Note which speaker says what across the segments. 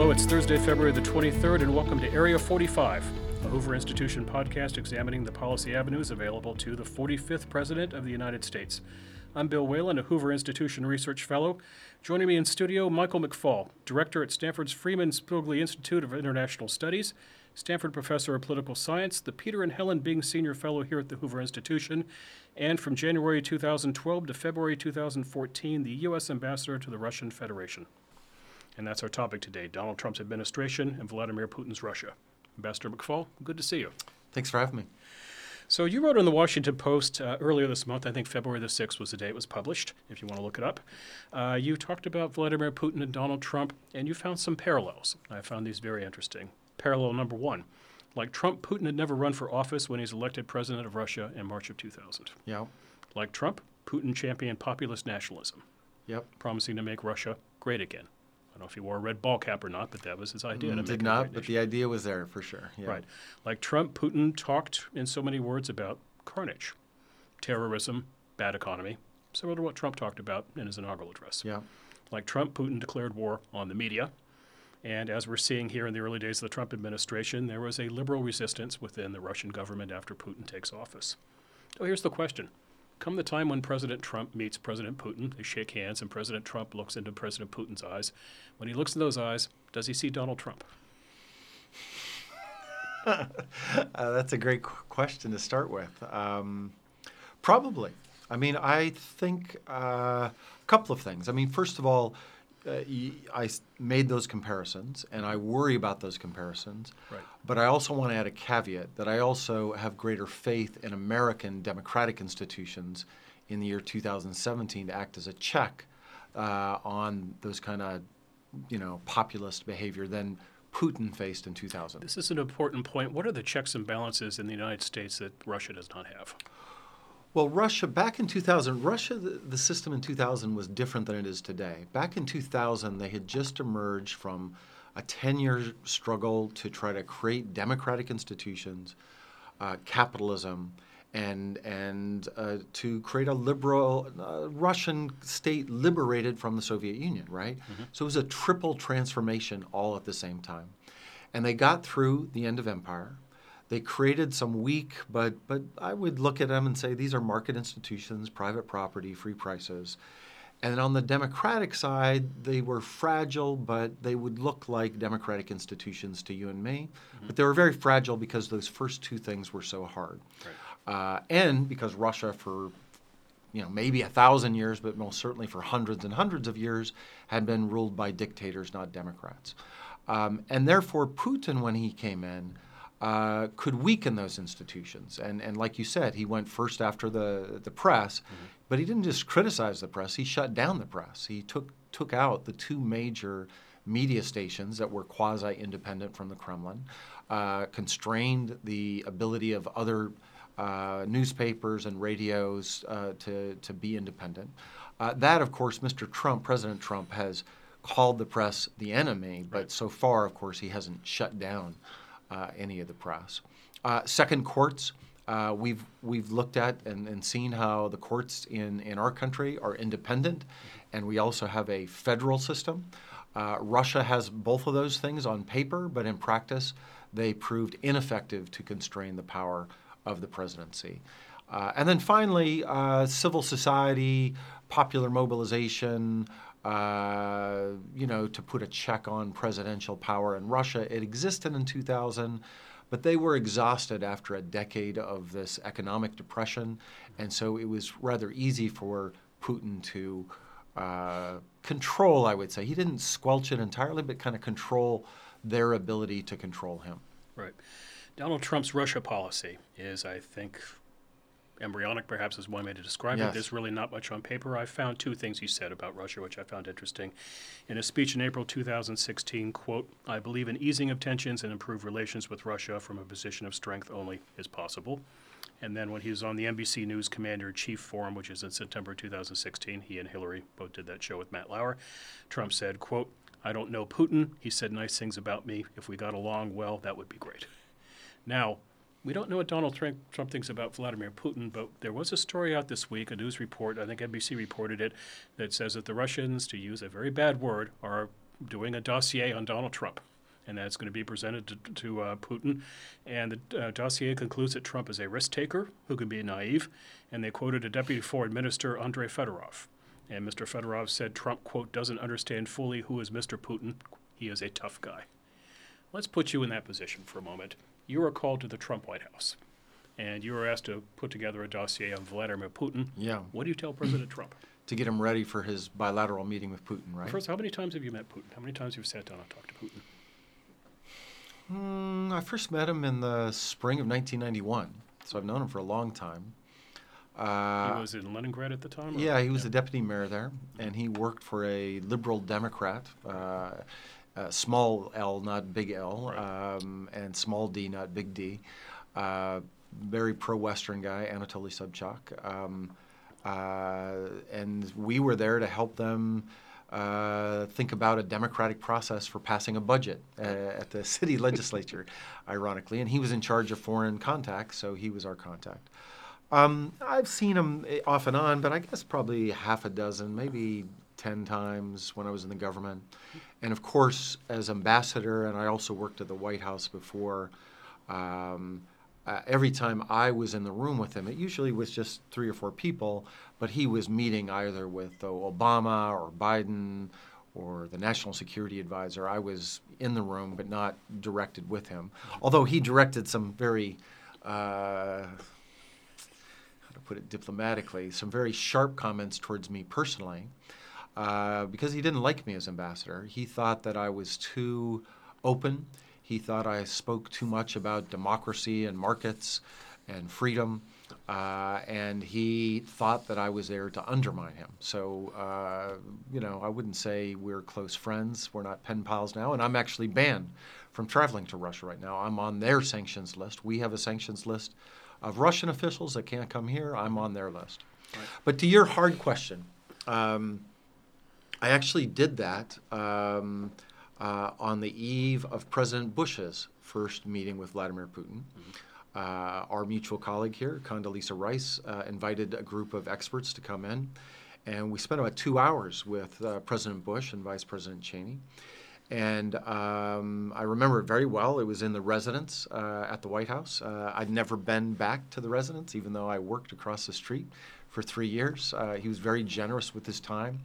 Speaker 1: Hello, it's Thursday, February the 23rd, and welcome to Area 45, a Hoover Institution podcast examining the policy avenues available to the 45th President of the United States. I'm Bill Whalen, a Hoover Institution Research Fellow. Joining me in studio, Michael McFaul, Director at Stanford's Freeman Spogli Institute of International Studies, Stanford Professor of Political Science, the Peter and Helen Bing Senior Fellow here at the Hoover Institution, and from January 2012 to February 2014, the U.S. Ambassador to the Russian Federation. And that's our topic today Donald Trump's administration and Vladimir Putin's Russia. Ambassador McFaul, good to see you.
Speaker 2: Thanks for having me.
Speaker 1: So, you wrote in the Washington Post uh, earlier this month, I think February the 6th was the day it was published, if you want to look it up. Uh, you talked about Vladimir Putin and Donald Trump, and you found some parallels. I found these very interesting. Parallel number one like Trump, Putin had never run for office when he's elected president of Russia in March of 2000.
Speaker 2: Yeah.
Speaker 1: Like Trump, Putin championed populist nationalism,
Speaker 2: Yep.
Speaker 1: promising to make Russia great again. I don't know if he wore a red ball cap or not, but that was his idea.
Speaker 2: Mm, Did not, but the idea was there for sure. Yeah.
Speaker 1: Right. Like Trump, Putin talked in so many words about carnage, terrorism, bad economy, similar to what Trump talked about in his inaugural address.
Speaker 2: Yeah.
Speaker 1: Like Trump, Putin declared war on the media. And as we're seeing here in the early days of the Trump administration, there was a liberal resistance within the Russian government after Putin takes office. So here's the question. Come the time when President Trump meets President Putin, they shake hands, and President Trump looks into President Putin's eyes. When he looks in those eyes, does he see Donald Trump?
Speaker 2: Uh, that's a great qu- question to start with. Um, probably. I mean, I think uh, a couple of things. I mean, first of all, uh, I made those comparisons, and I worry about those comparisons.
Speaker 1: Right.
Speaker 2: But I also want to add a caveat that I also have greater faith in American democratic institutions in the year 2017 to act as a check uh, on those kind of, you know, populist behavior than Putin faced in 2000.
Speaker 1: This is an important point. What are the checks and balances in the United States that Russia does not have?
Speaker 2: Well, Russia, back in 2000, Russia, the, the system in 2000 was different than it is today. Back in 2000, they had just emerged from a 10 year struggle to try to create democratic institutions, uh, capitalism, and, and uh, to create a liberal uh, Russian state liberated from the Soviet Union, right? So it was a triple transformation all at the same time. And they got through the end of empire. They created some weak, but but I would look at them and say these are market institutions, private property, free prices. And on the democratic side, they were fragile, but they would look like democratic institutions to you and me. But they were very fragile because those first two things were so hard. Uh, and because Russia, for you know, maybe a thousand years, but most certainly for hundreds and hundreds of years, had been ruled by dictators, not Democrats. Um, and therefore, Putin, when he came in, uh, could weaken those institutions. And, and like you said, he went first after the, the press, but he didn't just criticize the press, he shut down the press. He took, took out the two major media stations that were quasi independent from the Kremlin, uh, constrained the ability of other uh, newspapers and radios uh, to, to be independent. Uh, that, of course, Mr. Trump, President Trump, has called the press the enemy, but so far, of course, he hasn't shut down any of the press. Uh, second, courts. Uh, we've we've looked at and, and seen how the courts in, in our country are independent, and we also have a federal system. Uh, Russia has both of those things on paper, but in practice, they proved ineffective to constrain the power of the presidency. Uh, and then finally, uh, civil society, popular mobilization, uh, you know, to put a check on presidential power in Russia. It existed in 2000, but they were exhausted after a decade of this economic depression. And so it was rather easy for Putin to uh, control, I would say. He didn't squelch it entirely, but kind of control their ability to control him.
Speaker 1: Right. Donald Trump's Russia policy is, I think, embryonic, perhaps is one way to describe it. There's really not much on paper. I found two things he said about Russia, which I found interesting. In a speech in April 2016, quote, I believe an easing of tensions and improved relations with Russia from a position of strength only is possible. And then when he was on the NBC News Commander in Chief Forum, which is in September 2016, he and Hillary both did that show with Matt Lauer. Trump said, quote, I don't know Putin. He said nice things about me. If we got along well, that would be great. Now, we don't know what Donald Trump, Trump thinks about Vladimir Putin, but there was a story out this week, a news report, I think NBC reported it, that says that the Russians, to use a very bad word, are doing a dossier on Donald Trump. And that's going to be presented to, to uh, Putin. And the uh, dossier concludes that Trump is a risk taker who can be naive. And they quoted a Deputy Foreign Minister, Andrei Fedorov. And Mr. Fedorov said Trump, quote, doesn't understand fully who is Mr. Putin. He is a tough guy. Let's put you in that position for a moment. You were called to the Trump White House, and you were asked to put together a dossier on Vladimir Putin.
Speaker 2: Yeah.
Speaker 1: What do you tell President Trump?
Speaker 2: To get him ready for his bilateral meeting with Putin, right?
Speaker 1: First, how many times have you met Putin? How many times have you sat down and talked to Putin?
Speaker 2: Mm, I first met him in the spring of 1991, so I've known him for a long time.
Speaker 1: Uh, he was in Leningrad at the time?
Speaker 2: Or? Yeah, he was yeah. the deputy mayor there, and he worked for a liberal Democrat, uh, uh, small L, not big L, right. um, and small D, not big D. Uh, very pro-Western guy, Anatoly Sobchak. Um, uh, and we were there to help them uh, think about a democratic process for passing a budget uh, at the city legislature, ironically. And he was in charge of foreign contacts, so he was our contact. Um, I've seen him eh, off and on, but I guess probably half a dozen, maybe 10 times when I was in the government. And of course, as ambassador, and I also worked at the White House before, um, uh, every time I was in the room with him, it usually was just three or four people, but he was meeting either with uh, Obama or Biden or the national security advisor. I was in the room, but not directed with him. Although he directed some very, uh, how to put it diplomatically, some very sharp comments towards me personally, uh, because he didn't like me as ambassador. He thought that I was too open he thought I spoke too much about democracy and markets and freedom, uh, and he thought that I was there to undermine him. So, uh, you know, I wouldn't say we're close friends. We're not pen pals now, and I'm actually banned from traveling to Russia right now. I'm on their sanctions list. We have a sanctions list of Russian officials that can't come here. I'm on their list. Right. But to your hard question, um, I actually did that. Um, uh, on the eve of President Bush's first meeting with Vladimir Putin. Mm-hmm. Uh, our mutual colleague here, Condoleezza Rice, uh, invited a group of experts to come in, and we spent about two hours with uh, President Bush and Vice President Cheney. And um, I remember it very well. It was in the residence uh, at the White House. Uh, I'd never been back to the residence, even though I worked across the street for three years. he was very generous with his time.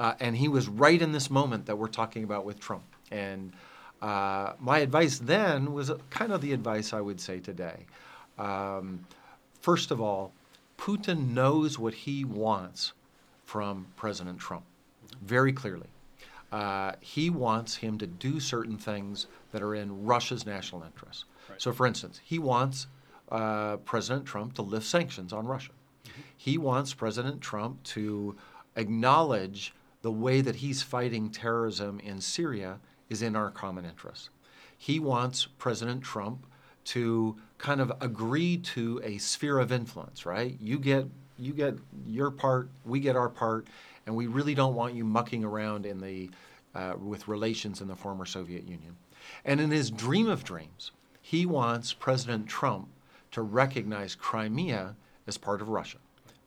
Speaker 2: Uh, and he was right in this moment that we're talking about with Trump. And uh, my advice then was kind of the advice I would say today. Um, first of all, Putin knows what he wants from President Trump very clearly. Uh, he wants him to do certain things that are in Russia's national interest. Right. So, for instance, he wants uh, President Trump to lift sanctions on Russia. Mm-hmm. He wants President Trump to acknowledge the way that he's fighting terrorism in Syria is in our common interest. He wants President Trump to kind of agree to a sphere of influence, right? You get you get your part, we get our part, and we really don't want you mucking around in the uh, with relations in the former Soviet Union. And in his dream of dreams, he wants President Trump to recognize Crimea as part of Russia,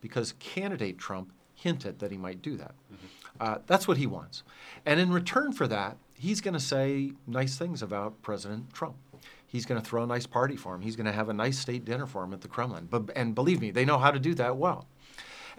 Speaker 2: because candidate Trump hinted that he might do that. Mm-hmm. Uh, that's what he wants. And in return for that, he's going to say nice things about President Trump. He's going to throw a nice party for him. He's going to have a nice state dinner for him at the Kremlin. But, and believe me, they know how to do that well.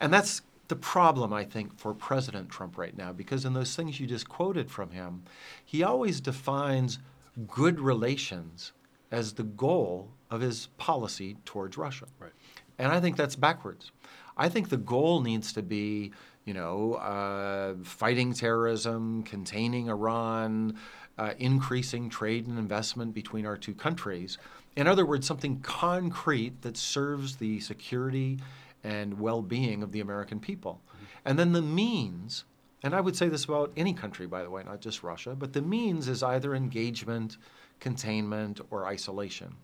Speaker 2: And that's the problem, I think, for President Trump right now, because in those things you just quoted from him, he always defines good relations as the goal of his policy towards Russia.
Speaker 1: Right.
Speaker 2: And I think that's backwards. I think the goal needs to be you know, uh, fighting terrorism, containing Iran, uh, increasing trade and investment between our two countries. In other words, something concrete that serves the security and well being of the American people. Mm-hmm. And then the means, and I would say this about any country, by the way, not just Russia, but the means is either engagement, containment, or isolation.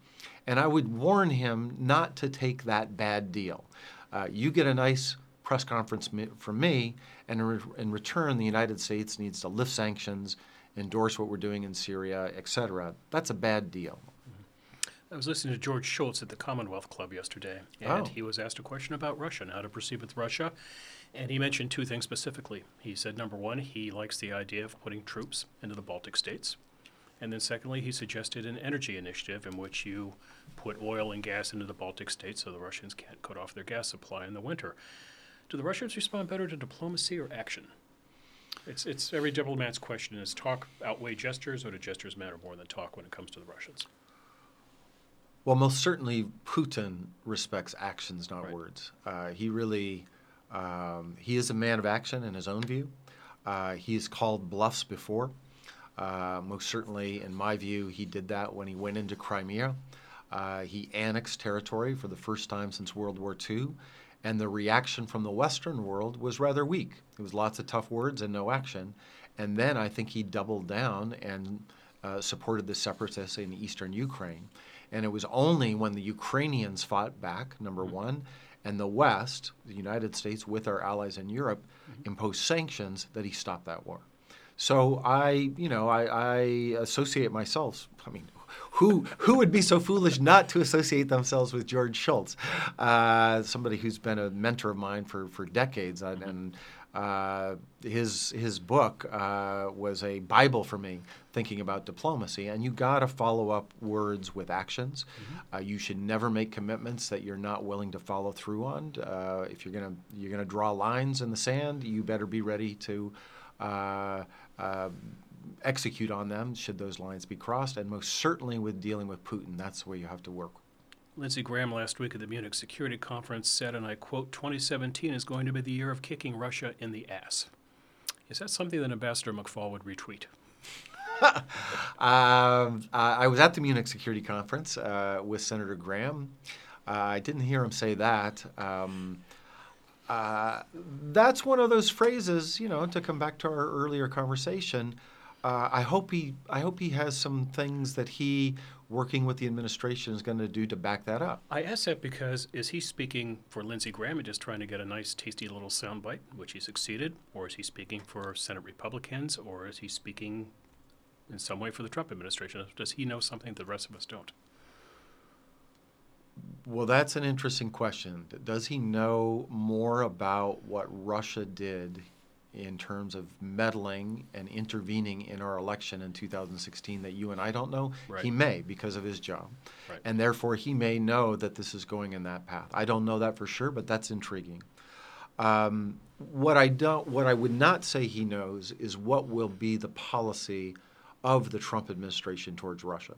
Speaker 2: And I would warn him not to take that bad deal. Uh, you get a nice press conference from me, and in, re- in return, the United States needs to lift sanctions, endorse what we're doing in Syria, et cetera. That's a bad deal.
Speaker 1: I was listening to George Shultz at the Commonwealth Club yesterday, and oh. he was asked a question about Russia and how to proceed with Russia. And he mentioned two things specifically. He said, number one, he likes the idea of putting troops into the Baltic states. And then, secondly, he suggested an energy initiative in which you put oil and gas into the Baltic states so the Russians can't cut off their gas supply in the winter. Do the Russians respond better to diplomacy or action? It's, it's every diplomat's question is talk outweigh gestures, or do gestures matter more than talk when it comes to the Russians?
Speaker 2: Well, most certainly, Putin respects actions, not
Speaker 1: Right.
Speaker 2: words. Uh, he really, um, he is a man of action in his own view. Uh, he's called bluffs before. Uh, most certainly, in my view, he did that when he went into Crimea. Uh, he annexed territory for the first time since World War II, and the reaction from the Western world was rather weak. It was lots of tough words and no action. And then I think he doubled down and uh, supported the separatists in eastern Ukraine. And it was only when the Ukrainians fought back, number one, and the West, the United States, with our allies in Europe, imposed sanctions that he stopped that war. So I, you know, I, I associate myself. I mean, who who would be so foolish not to associate themselves with George Shultz, uh, somebody who's been a mentor of mine for for decades, and, and uh, his his book uh, was a bible for me thinking about diplomacy. And you got to follow up words with actions. Uh, you should never make commitments that you're not willing to follow through on. Uh, if you're gonna you're gonna draw lines in the sand, you better be ready to. Execute on them should those lines be crossed, and most certainly with dealing with Putin, that's where you have to work.
Speaker 1: Lindsey Graham last week at the Munich Security Conference said, and I quote, 2017 is going to be the year of kicking Russia in the ass. Is that something that Ambassador McFaul would retweet?
Speaker 2: Um, I I was at the Munich Security Conference uh, with Senator Graham. Uh, I didn't hear him say that. Um, uh, that's one of those phrases, you know, to come back to our earlier conversation. Uh, I hope he, I hope he has some things that he, working with the administration, is going to do to back that up.
Speaker 1: I ask that because is he speaking for Lindsey Graham and just trying to get a nice, tasty little soundbite, which he succeeded, or is he speaking for Senate Republicans, or is he speaking in some way for the Trump administration? Does he know something the rest of us don't?
Speaker 2: Well, that's an interesting question. Does he know more about what Russia did in terms of meddling and intervening in our election in 2016 that you and I don't know?
Speaker 1: Right.
Speaker 2: He may because of his job.
Speaker 1: Right.
Speaker 2: And therefore, he may know that this is going in that path. I don't know that for sure, but that's intriguing. Um, what I don't, what I would not say he knows is what will be the policy of the Trump administration towards Russia,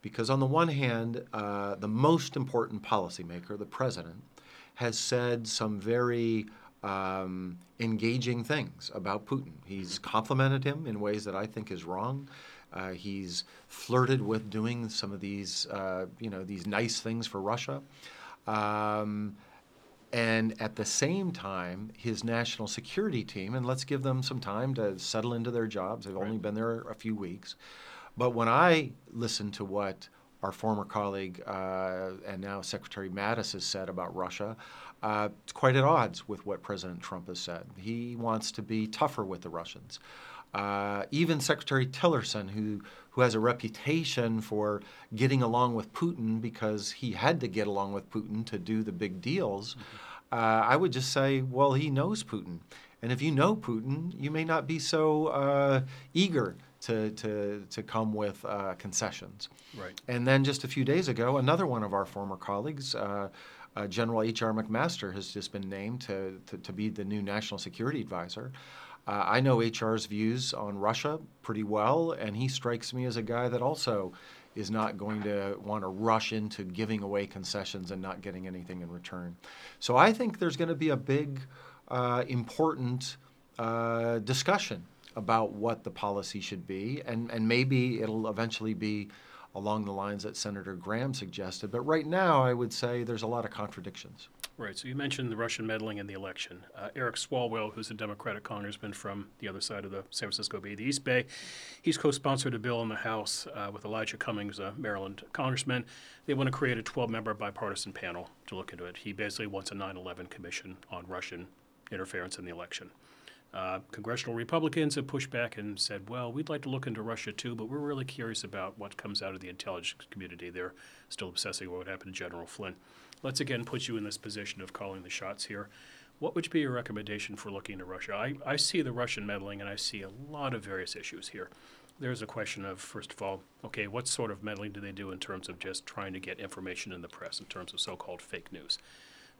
Speaker 2: because on the one hand, uh, the most important policymaker, the president, has said some very um, engaging things about Putin. He's complimented him in ways that I think is wrong. Uh, he's flirted with doing some of these, uh, you know, these nice things for Russia. Um, and at the same time, his national security team, and let's give them some time to settle into their jobs. They've only been there a few weeks. But when I listen to what our former colleague uh, and now Secretary Mattis has said about Russia, uh, it's quite at odds with what President Trump has said. He wants to be tougher with the Russians. Uh, even Secretary Tillerson, who who has a reputation for getting along with Putin because he had to get along with Putin to do the big deals, uh, I would just say, well, he knows Putin, and if you know Putin, you may not be so uh, eager to to to come with uh, concessions.
Speaker 1: Right.
Speaker 2: And then just a few days ago, another one of our former colleagues, uh, General H.R. McMaster, has just been named to, to, to be the new national security advisor. Uh, I know HR's views on Russia pretty well, and he strikes me as a guy that also is not going to want to rush into giving away concessions and not getting anything in return. So I think there's going to be a big, uh, important uh, discussion about what the policy should be, and, and maybe it'll eventually be along the lines that Senator Graham suggested. But right now, I would say there's a lot of contradictions.
Speaker 1: Right. So you mentioned the Russian meddling in the election. Uh, Eric Swalwell, who's a Democratic congressman from the other side of the San Francisco Bay, the East Bay, he's co-sponsored a bill in the House uh, with Elijah Cummings, a Maryland congressman. They want to create a 12-member bipartisan panel to look into it. He basically wants a 9/11 commission on Russian interference in the election. Uh, congressional Republicans have pushed back and said, well, we'd like to look into Russia too, but we're really curious about what comes out of the intelligence community. They're still obsessing what happened to General Flynn. Let's again put you in this position of calling the shots here. What would be your recommendation for looking to Russia? I, I see the Russian meddling and I see a lot of various issues here. There's a question of, first of all, okay, what sort of meddling do they do in terms of just trying to get information in the press in terms of so called fake news?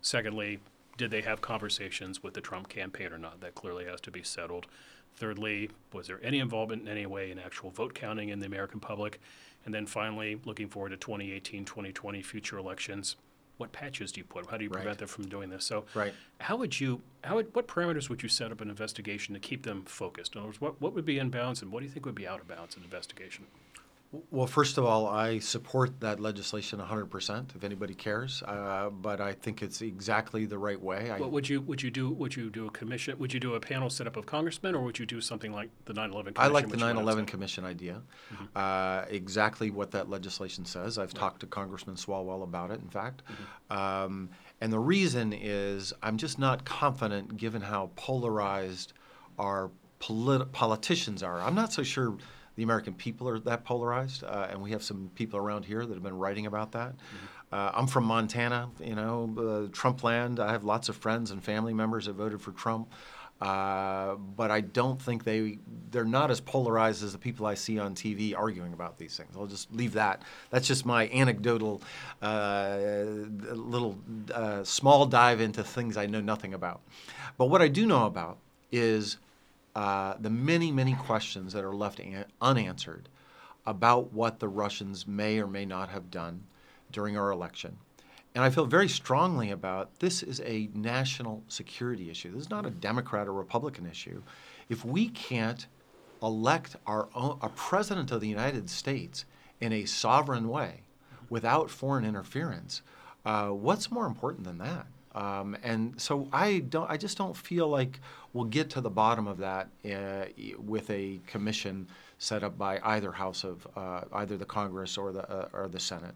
Speaker 1: Secondly, did they have conversations with the Trump campaign or not? That clearly has to be settled. Thirdly, was there any involvement in any way in actual vote counting in the American public? And then finally, looking forward to 2018, 2020 future elections, what patches do you put? How do you
Speaker 2: Right.
Speaker 1: prevent them from doing this? So,
Speaker 2: Right.
Speaker 1: how would you, how would, what parameters would you set up an investigation to keep them focused? In other words, what, what would be in bounds and what do you think would be out of bounds in investigation?
Speaker 2: Well, first of all, I support that legislation 100%, if anybody cares. Uh, but I think it's exactly the right way. I,
Speaker 1: What would you, would you do, would you do a commission, would you do a panel set up of congressmen or would you do something like the 9/11 commission?
Speaker 2: I like the
Speaker 1: which
Speaker 2: 9 11? Commission idea. Uh, exactly what that legislation says. I've talked to Congressman Swalwell about it, in fact. Um, and the reason is I'm just not confident, given how polarized our polit- politicians are. I'm not so sure the American people are that polarized, uh, and we have some people around here that have been writing about that. Uh, I'm from Montana, you know, uh, Trump land. I have lots of friends and family members that voted for Trump. Uh, but I don't think they they're not as polarized as the people I see on TV arguing about these things. I'll just leave that. That's just my anecdotal uh, little uh, small dive into things I know nothing about. But what I do know about is uh, the many many questions that are left an- unanswered about what the Russians may or may not have done during our election. And I feel very strongly about this is a national security issue. This is not a Democrat or Republican issue. If we can't elect our own, a president of the United States in a sovereign way without foreign interference, uh, what's more important than that? Um, and so I don't. I just don't feel like we'll get to the bottom of that uh, with a commission set up by either house of uh, either the Congress or the uh, or the Senate.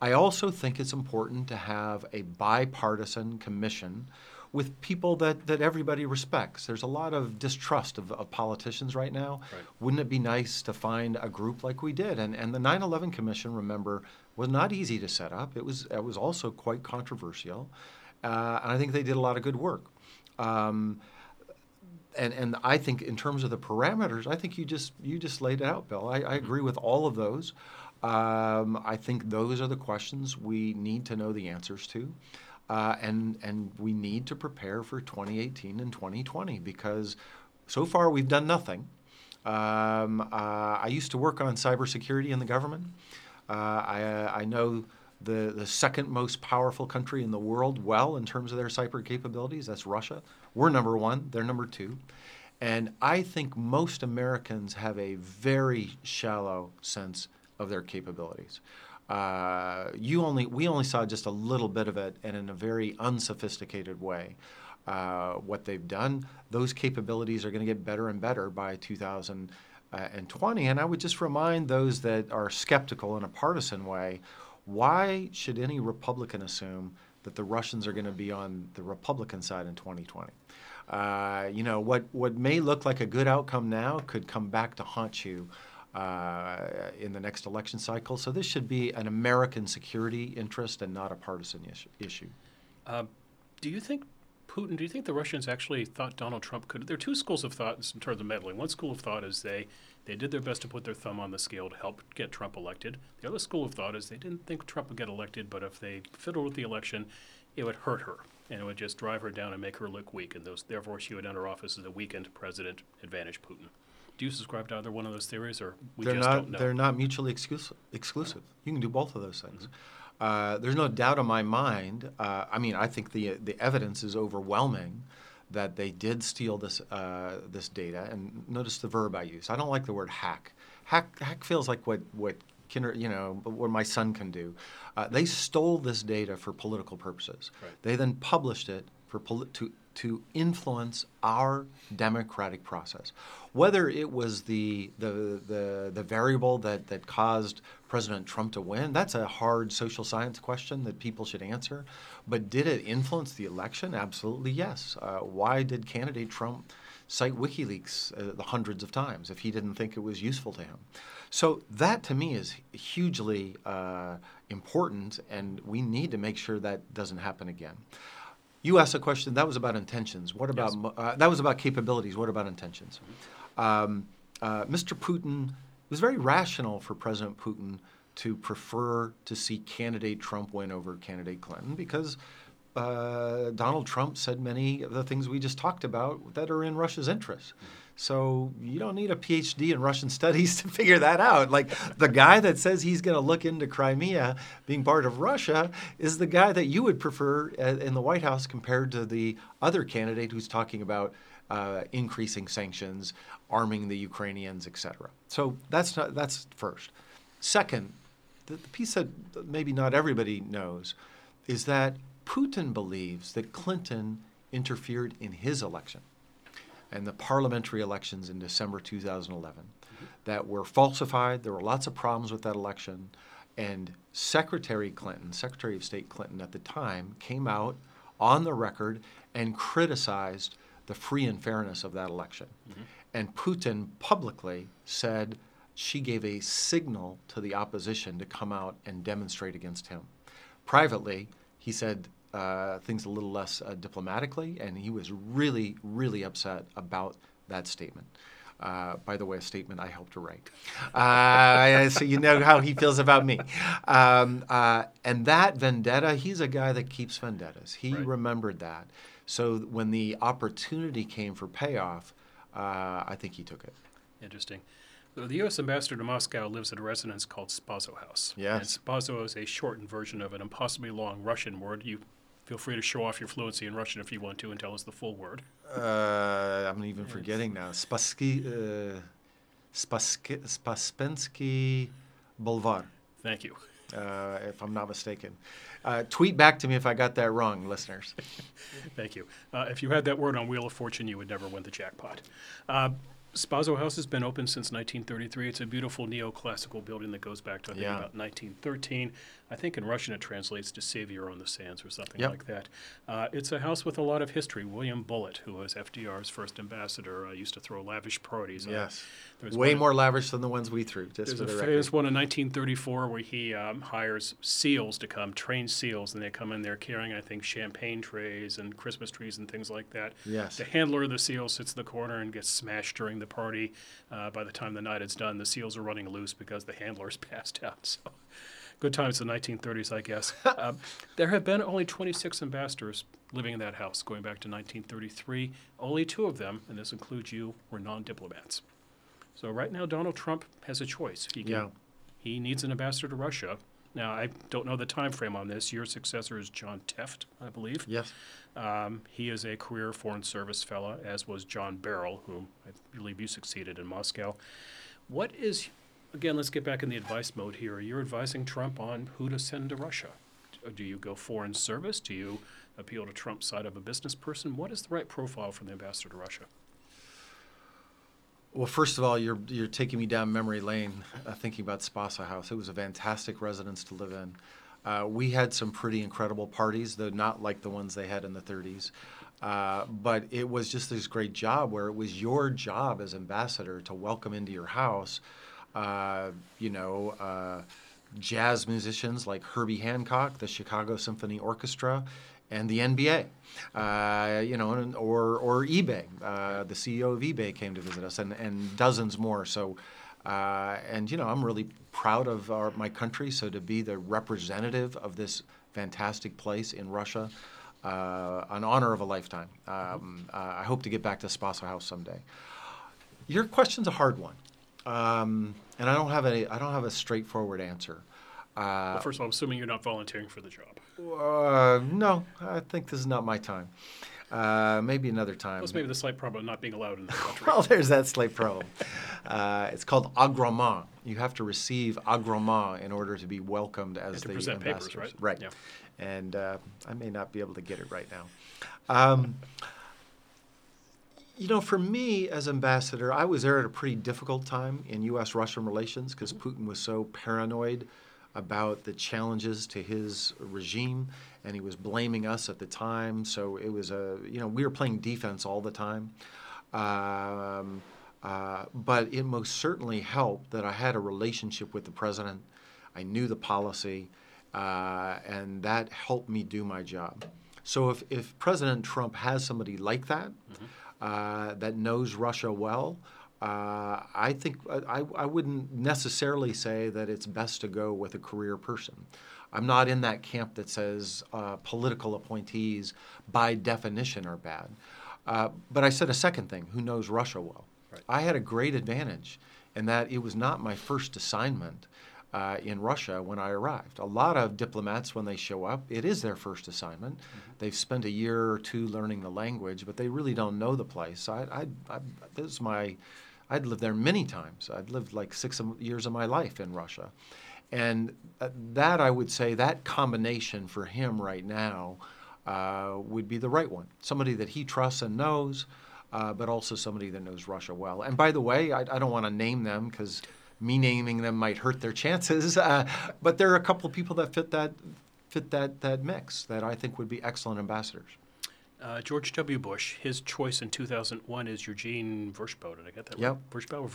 Speaker 2: I also think it's important to have a bipartisan commission with people that, that everybody respects. There's a lot of distrust of, of politicians right now.
Speaker 1: Right.
Speaker 2: Wouldn't it be nice to find a group like we did? And, and the 9 11 Commission, remember, was not easy to set up. It was, it was also quite controversial. Uh, and I think they did a lot of good work. Um, and and I think in terms of the parameters, I think you just you just laid it out, Bill. I, I agree with all of those. Um, I think those are the questions we need to know the answers to, uh, and and we need to prepare for 2018 and 2020 because so far we've done nothing. Um, uh, I used to work on cybersecurity in the government. Uh, I, I know the, the second most powerful country in the world well in terms of their cyber capabilities. That's Russia. We're number one, they're number two. And I think most Americans have a very shallow sense of their capabilities. Uh, you only, we only saw just a little bit of it and in a very unsophisticated way. Uh, what they've done, those capabilities are going to get better and better by 2020. And I would just remind those that are skeptical in a partisan way why should any Republican assume that the Russians are going to be on the Republican side in 2020? Uh, you know, what, what may look like a good outcome now could come back to haunt you uh, in the next election cycle. So this should be an American security interest and not a partisan issue. issue.
Speaker 1: Uh, do you think Putin, do you think the Russians actually thought Donald Trump could? There are two schools of thought in terms of meddling. One school of thought is they, they did their best to put their thumb on the scale to help get Trump elected. The other school of thought is they didn't think Trump would get elected, but if they fiddled with the election, it would hurt her and it would just drive her down and make her look weak, and those, therefore she would enter office as a weakened president, advantage Putin. Do you subscribe to either one of those theories, or we
Speaker 2: they're
Speaker 1: just
Speaker 2: not
Speaker 1: don't know?
Speaker 2: they're not mutually exclusive. exclusive. You can do both of those things. Uh, there's no doubt in my mind. Uh, I mean, I think the the evidence is overwhelming that they did steal this uh, this data. And notice the verb I use. I don't like the word hack. Hack hack feels like what what kinder, you know what my son can do. Uh, they stole this data for political purposes.
Speaker 1: Right.
Speaker 2: They then published it for poli- to to influence our democratic process. Whether it was the, the, the, the, variable that, that caused President Trump to win, that's a hard social science question that people should answer. But did it influence the election? Absolutely yes. Uh, why did candidate Trump cite WikiLeaks uh, the hundreds of times if he didn't think it was useful to him? So that to me is hugely uh, important, and we need to make sure that doesn't happen again. You asked a question that was about intentions. What about
Speaker 1: Yes.
Speaker 2: uh, that was about capabilities? What about intentions? Um, uh, Mr. Putin it was very rational for President Putin to prefer to see candidate Trump win over candidate Clinton because uh, Donald Trump said many of the things we just talked about that are in Russia's interest. So you don't need a PhD in Russian studies to figure that out. Like the guy that says he's going to look into Crimea being part of Russia is the guy that you would prefer uh, in the White House compared to the other candidate who's talking about uh, increasing sanctions, arming the Ukrainians, etc. So that's not, that's first. Second, the, the piece that maybe not everybody knows is that Putin believes that Clinton interfered in his election and the parliamentary elections in December 2011 that were falsified. There were lots of problems with that election. And Secretary Clinton, Secretary of State Clinton at the time, came out on the record and criticized the free and fairness of that election. Mm-hmm. And Putin publicly said she gave a signal to the opposition to come out and demonstrate against him. Privately, he said uh, things a little less uh, diplomatically, and he was really, really upset about that statement. Uh, by the way, a statement I helped to write. Uh, so you know how he feels about me. Um, uh, and that vendetta, he's a guy that keeps vendettas. He
Speaker 1: Right.
Speaker 2: remembered that. So when the opportunity came for payoff, uh, I think he took it.
Speaker 1: Interesting. The U.S. ambassador to Moscow lives at a residence called Spaso House.
Speaker 2: Yes.
Speaker 1: And Spaso is a shortened version of an impossibly long Russian word. You feel free to show off your fluency in Russian if you want to and tell us the full word.
Speaker 2: Uh, I'm even forgetting now. Spassky, uh, Spassky, Spasspensky Boulevard,
Speaker 1: Thank you.
Speaker 2: uh, if I'm not mistaken. Uh, tweet back to me if I got that wrong, listeners.
Speaker 1: Thank you. Uh, if you had that word on Wheel of Fortune, you would never win the jackpot. Uh, Spaso House has been open since 1933. It's a beautiful neoclassical building that goes back to, I think,
Speaker 2: Yeah.
Speaker 1: about 1913. I think in Russian it translates to Savior on the Sands or something
Speaker 2: Yep.
Speaker 1: like that. Uh, it's a house with a lot of history. William Bullitt, who was FDR's first ambassador, uh, used to throw lavish parties.
Speaker 2: Yes. Way more lavish than the ones we threw, just
Speaker 1: There's a
Speaker 2: the
Speaker 1: famous one in 1934 where he um, hires SEALs to come, trained SEALs, and they come in there carrying, I think, champagne trays and Christmas trees and things like that.
Speaker 2: Yes.
Speaker 1: The handler of the SEAL sits in the corner and gets smashed during the party. Uh, by the time the night is done, the SEALs are running loose because the handler's passed out. So, good times in the 1930s, I guess. um, there have been only 26 ambassadors living in that house going back to 1933. Only two of them, and this includes you, were non-diplomats. So right now, Donald Trump has a choice. He can,
Speaker 2: Yeah.
Speaker 1: he needs an ambassador to Russia. Now, I don't know the time frame on this. Your successor is John Tefft, I believe.
Speaker 2: Yes.
Speaker 1: Um, he is a career Foreign Service fellow, as was John Beyrle, whom I believe you succeeded in Moscow. What is, again, let's get back in the advice mode here. You're advising Trump on who to send to Russia. Do you go Foreign Service? Do you appeal to Trump's side of a business person? What is the right profile for the ambassador to Russia?
Speaker 2: Well, first of all, you're you're taking me down memory lane, uh, thinking about Spaso House. It was a fantastic residence to live in. Uh, we had some pretty incredible parties, though not like the ones they had in the 30s. Uh, but it was just this great job where it was your job as ambassador to welcome into your house, uh, you know, uh, jazz musicians like Herbie Hancock, the Chicago Symphony Orchestra, and the NBA, uh, you know, or or eBay. Uh, the CEO of eBay came to visit us, and, and dozens more. So, uh, and you know, I'm really proud of our, my country. So to be the representative of this fantastic place in Russia, uh, an honor of a lifetime. Um, uh, I hope to get back to Spaso House someday. Your question's a hard one, um, and I don't have a I don't have a straightforward answer. Uh,
Speaker 1: Well, first of all, I'm assuming you're not volunteering for the job.
Speaker 2: uh, no, I think this is not my time. Uh, maybe another time.
Speaker 1: Plus, maybe the slight problem of not being allowed in the country.
Speaker 2: Well, there's that slight problem. Uh, it's called agrément. You have to receive agrément in order to be welcomed as
Speaker 1: And
Speaker 2: the
Speaker 1: present papers,
Speaker 2: ambassadors.
Speaker 1: right?
Speaker 2: Right.
Speaker 1: Yeah.
Speaker 2: And uh, I may not be able to get it right now. Um, you know, for me as ambassador, I was there at a pretty difficult time in U.S. Russian relations because Putin was so paranoid about the challenges to his regime, and he was blaming us at the time. So it was a, you know, we were playing defense all the time. Um, uh, but it most certainly helped that I had a relationship with the president. I knew the policy, uh, and that helped me do my job. So if, if President Trump has somebody like that, uh, that knows Russia well, uh, I think I, I wouldn't necessarily say that it's best to go with a career person. I'm not in that camp that says uh, political appointees by definition are bad. Uh, but I said a second thing who knows Russia well?
Speaker 1: Right.
Speaker 2: I had a great advantage in that it was not my first assignment uh, in Russia when I arrived. A lot of diplomats, when they show up, it is their first assignment. They've spent a year or two learning the language, but they really don't know the place. So I, I, I, this is my, I'd lived there many times. I'd lived like six years of my life in Russia. And uh, that, I would say, that combination for him right now uh, would be the right one. Somebody that he trusts and knows, uh, but also somebody that knows Russia well. And by the way, I, I don't want to name them because me naming them might hurt their chances. Uh, but there are a couple of people that fit that fit that that mix that I think would be excellent ambassadors.
Speaker 1: Uh, George W. Bush, his choice in 2001 is Eugene Vershbow. Did I get that
Speaker 2: Yep.
Speaker 1: right? Vershbow or?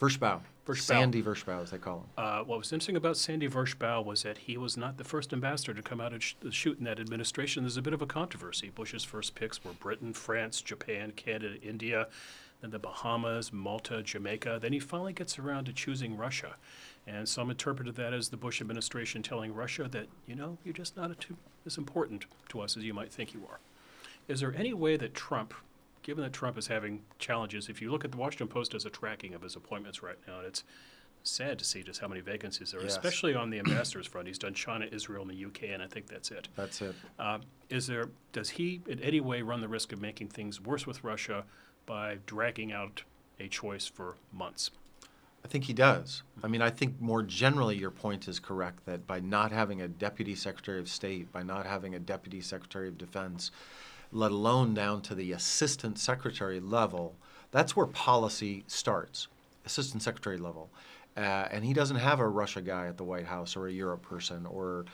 Speaker 1: Vershbow,
Speaker 2: Vershbow. Sandy Vershbow, as they call him.
Speaker 1: Uh, what was interesting about Sandy Vershbow was that he was not the first ambassador to come out and sh- shoot in that administration. There's a bit of a controversy. Bush's first picks were Britain, France, Japan, Canada, India, then the Bahamas, Malta, Jamaica. Then he finally gets around to choosing Russia. And some interpreted that as the Bush administration telling Russia that, you know, you're just not too, as important to us as you might think you are. Is there any way that Trump, given that Trump is having challenges, if you look at the Washington Post as a tracking of his appointments right now, and it's sad to see just how many vacancies there are,
Speaker 2: Yes.
Speaker 1: especially on the ambassadors front. He's done China, Israel, and the UK, and I think that's it.
Speaker 2: That's it.
Speaker 1: Uh, is there? Does he in any way run the risk of making things worse with Russia by dragging out a choice for months?
Speaker 2: I think he does. I mean, I think more generally your point is correct that by not having a deputy secretary of state, by not having a deputy secretary of defense, let alone down to the assistant secretary level, that's where policy starts, assistant secretary level. Uh, and he doesn't have a Russia guy at the White House or a Europe person or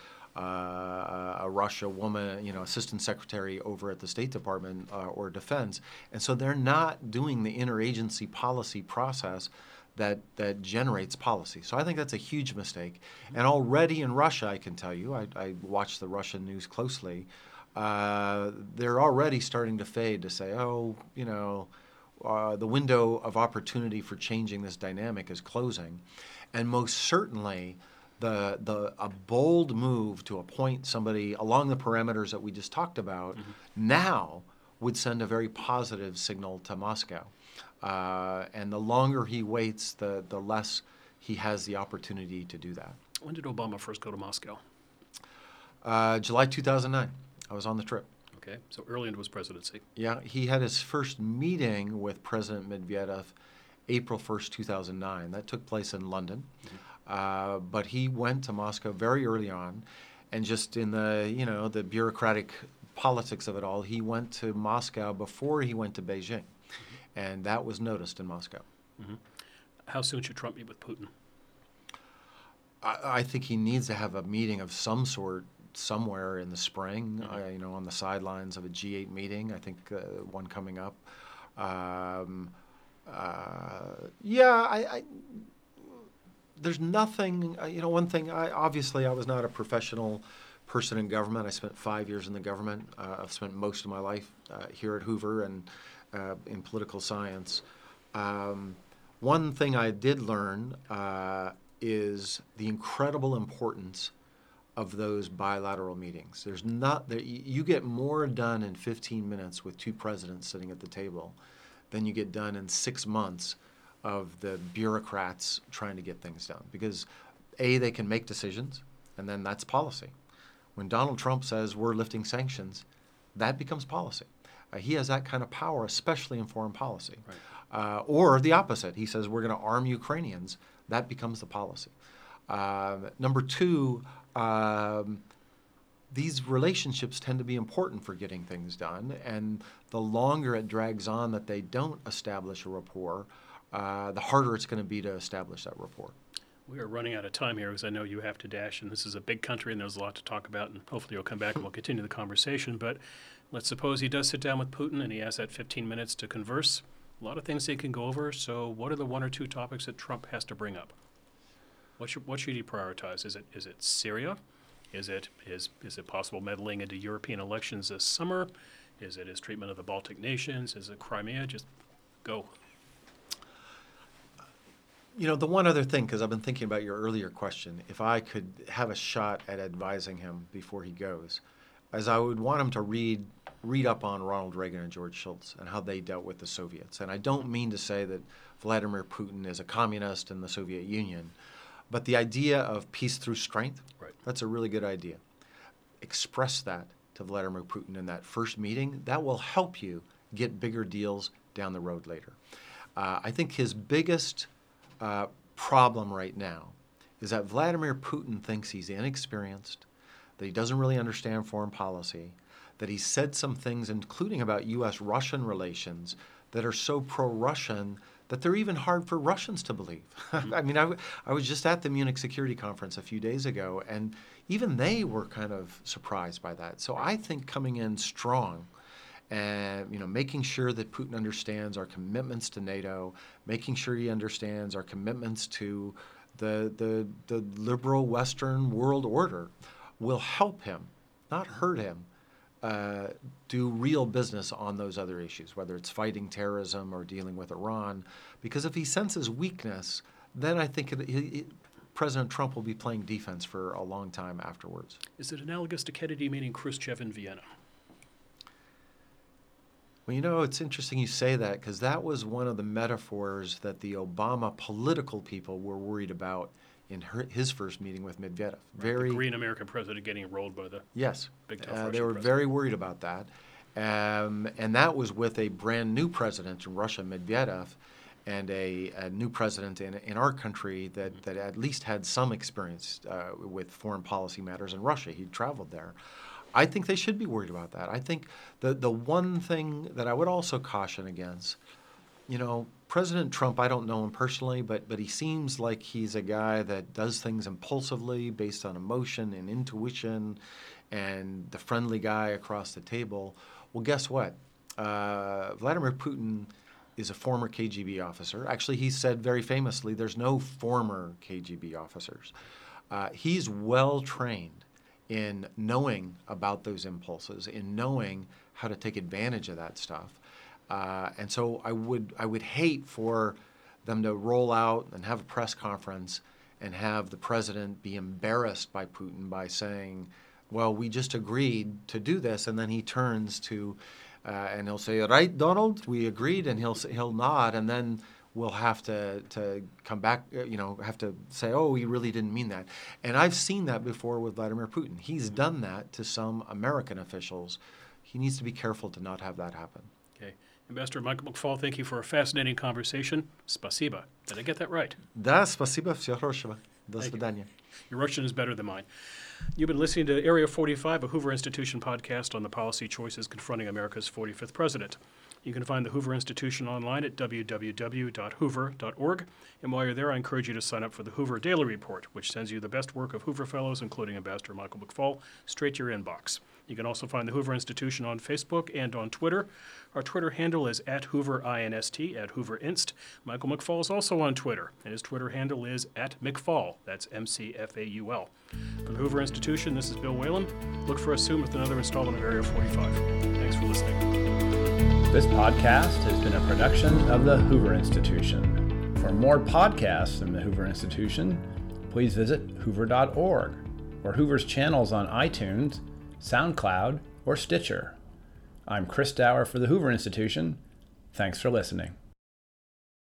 Speaker 2: uh, a Russia woman, you know, assistant secretary over at the State Department uh, or Defense. And so they're not doing the interagency policy process that that generates policy. So I think that's a huge mistake. And already in Russia, I can tell you, I, I watch the Russian news closely. Uh, they're already starting to fade to say, oh, you know, uh, the window of opportunity for changing this dynamic is closing, and most certainly. The, the a bold move to appoint somebody along the parameters that we just talked about now would send a very positive signal to Moscow. Uh, and the longer he waits, the, the less he has the opportunity to do that.
Speaker 1: When did Obama first go to Moscow?
Speaker 2: Uh, July 2009, I was on the trip.
Speaker 1: Okay, so early into his presidency.
Speaker 2: Yeah, he had his first meeting with President Medvedev April 1st, 2009. That took place in London. Uh, but he went to Moscow very early on, and just in the you know the bureaucratic politics of it all, he went to Moscow before he went to Beijing, and that was noticed in Moscow.
Speaker 1: How soon should Trump meet with Putin?
Speaker 2: I, I think he needs to have a meeting of some sort somewhere in the spring.
Speaker 1: Mm-hmm.
Speaker 2: Uh, you know, on the sidelines of a G8 meeting. I think uh, one coming up. Um, uh, yeah, I, I. There's nothing. uh, You know, one thing. I obviously I was not a professional person in government. I spent five years in the government. Uh, I've spent most of my life uh, here at Hoover and uh, in political science. Um, one thing I did learn uh, is the incredible importance of those bilateral meetings. There's not there, you get more done in 15 minutes with two presidents sitting at the table than you get done in six months of the bureaucrats trying to get things done. Because a they can make decisions, and then that's policy. When Donald Trump says we're lifting sanctions, that becomes policy. Uh, he has that kind of power, especially in foreign policy.
Speaker 1: Right.
Speaker 2: Uh, or the opposite. He says we're going to arm Ukrainians. That becomes the policy. Um, number two, um, these relationships tend to be important for getting things done, and the longer it drags on that they don't establish a rapport, uh, the harder it's going to be to establish that rapport.
Speaker 1: We are running out of time here because I know you have to dash, and this is a big country, and there's a lot to talk about. And hopefully, you'll come back and we'll continue the conversation. But let's suppose he does sit down with Putin and he has that 15 minutes to converse. A lot of things they can go over. So, what are the one or two topics that Trump has to bring up? What should what should he prioritize? Is it is it Syria? Is it is is it possible meddling into European elections this summer? Is it his treatment of the Baltic nations? Is it Crimea? Just go.
Speaker 2: You know, the one other thing, because I've been thinking about your earlier question, if I could have a shot at advising him before he goes, as I would want him to read read up on Ronald Reagan and George Shultz and how they dealt with the Soviets. And I don't mean to say that Vladimir Putin is a communist in the Soviet Union, but the idea of peace through strength,
Speaker 1: Right.
Speaker 2: that's a really good idea. Express that to Vladimir Putin in that first meeting. That will help you get bigger deals down the road later. Uh, I think his biggest uh, problem right now is that Vladimir Putin thinks he's inexperienced, that he doesn't really understand foreign policy, that he said some things, including about U.S. Russian relations, that are so pro Russian that they're even hard for Russians to believe. I mean, I, was just at the Munich Security Conference a few days ago, and even they were kind of surprised by that. So I think coming in strong and you know making sure that Putin understands our commitments to NATO, making sure he understands our commitments to the the, the liberal Western world order will help him, not hurt him, uh, do real business on those other issues, whether it's fighting terrorism or dealing with Iran. Because if he senses weakness, then I think it, it, President Trump will be playing defense for a long time afterwards.
Speaker 1: Is it analogous to Kennedy meeting Khrushchev in Vienna?
Speaker 2: Well, you know, it's interesting you say that because that was one of the metaphors that the Obama political people were worried about in her, his first meeting with Medvedev. Very
Speaker 1: the Korean American president getting rolled by the
Speaker 2: yes,
Speaker 1: Big tough
Speaker 2: uh, they were
Speaker 1: president.
Speaker 2: very worried about that, um, and that was with a brand new president in Russia, Medvedev, and a, a new president in, in our country that, that at least had some experience uh, with foreign policy matters in Russia. He'd traveled there. I think they should be worried about that. I think the the one thing that I would also caution against, you know, President Trump, I don't know him personally, but but he seems like he's a guy that does things impulsively based on emotion and intuition and the friendly guy across the table. Well, guess what? Uh, Vladimir Putin is a former KGB officer. Actually, he said very famously, there's no former KGB officers. Uh, he's well trained in knowing about those impulses, in knowing how to take advantage of that stuff. Uh, and so I would I would hate for them to roll out and have a press conference and have the president be embarrassed by Putin by saying, "Well, we just agreed to do this," and then he turns to uh, and he'll say, "Right, Donald, we agreed," and he'll he'll nod, and then will have to, to come back, uh, you know, have to say, oh, he really didn't mean that. And I've seen that before with Vladimir Putin. He's mm-hmm. done that to some American officials. He needs to be careful to not have that happen.
Speaker 1: Okay. Ambassador Michael McFaul, thank you for a fascinating conversation. Спасибо. Did I get that right?
Speaker 2: Да, спасибо, всего хорошего. До свидания.
Speaker 1: Your Russian is better than mine. You've been listening to Area 45, a Hoover Institution podcast on the policy choices confronting America's 45th president. You can find the Hoover Institution online at www.hoover.org. And while you're there, I encourage you to sign up for the Hoover Daily Report, which sends you the best work of Hoover Fellows, including Ambassador Michael McFaul, straight to your inbox. You can also find the Hoover Institution on Facebook and on Twitter. Our Twitter handle is at Hoover INST, at Hoover Inst. Michael McFaul is also on Twitter, and his Twitter handle is at McFaul. That's M C F A U L. For the Hoover Institution, this is Bill Whalen. Look for us soon with another installment of Area 45. Thanks for listening.
Speaker 3: This podcast has been a production of the Hoover Institution. For more podcasts from the Hoover Institution, please visit hoover.org or Hoover's channels on iTunes, SoundCloud, or Stitcher. I'm Chris Dower for the Hoover Institution. Thanks for listening.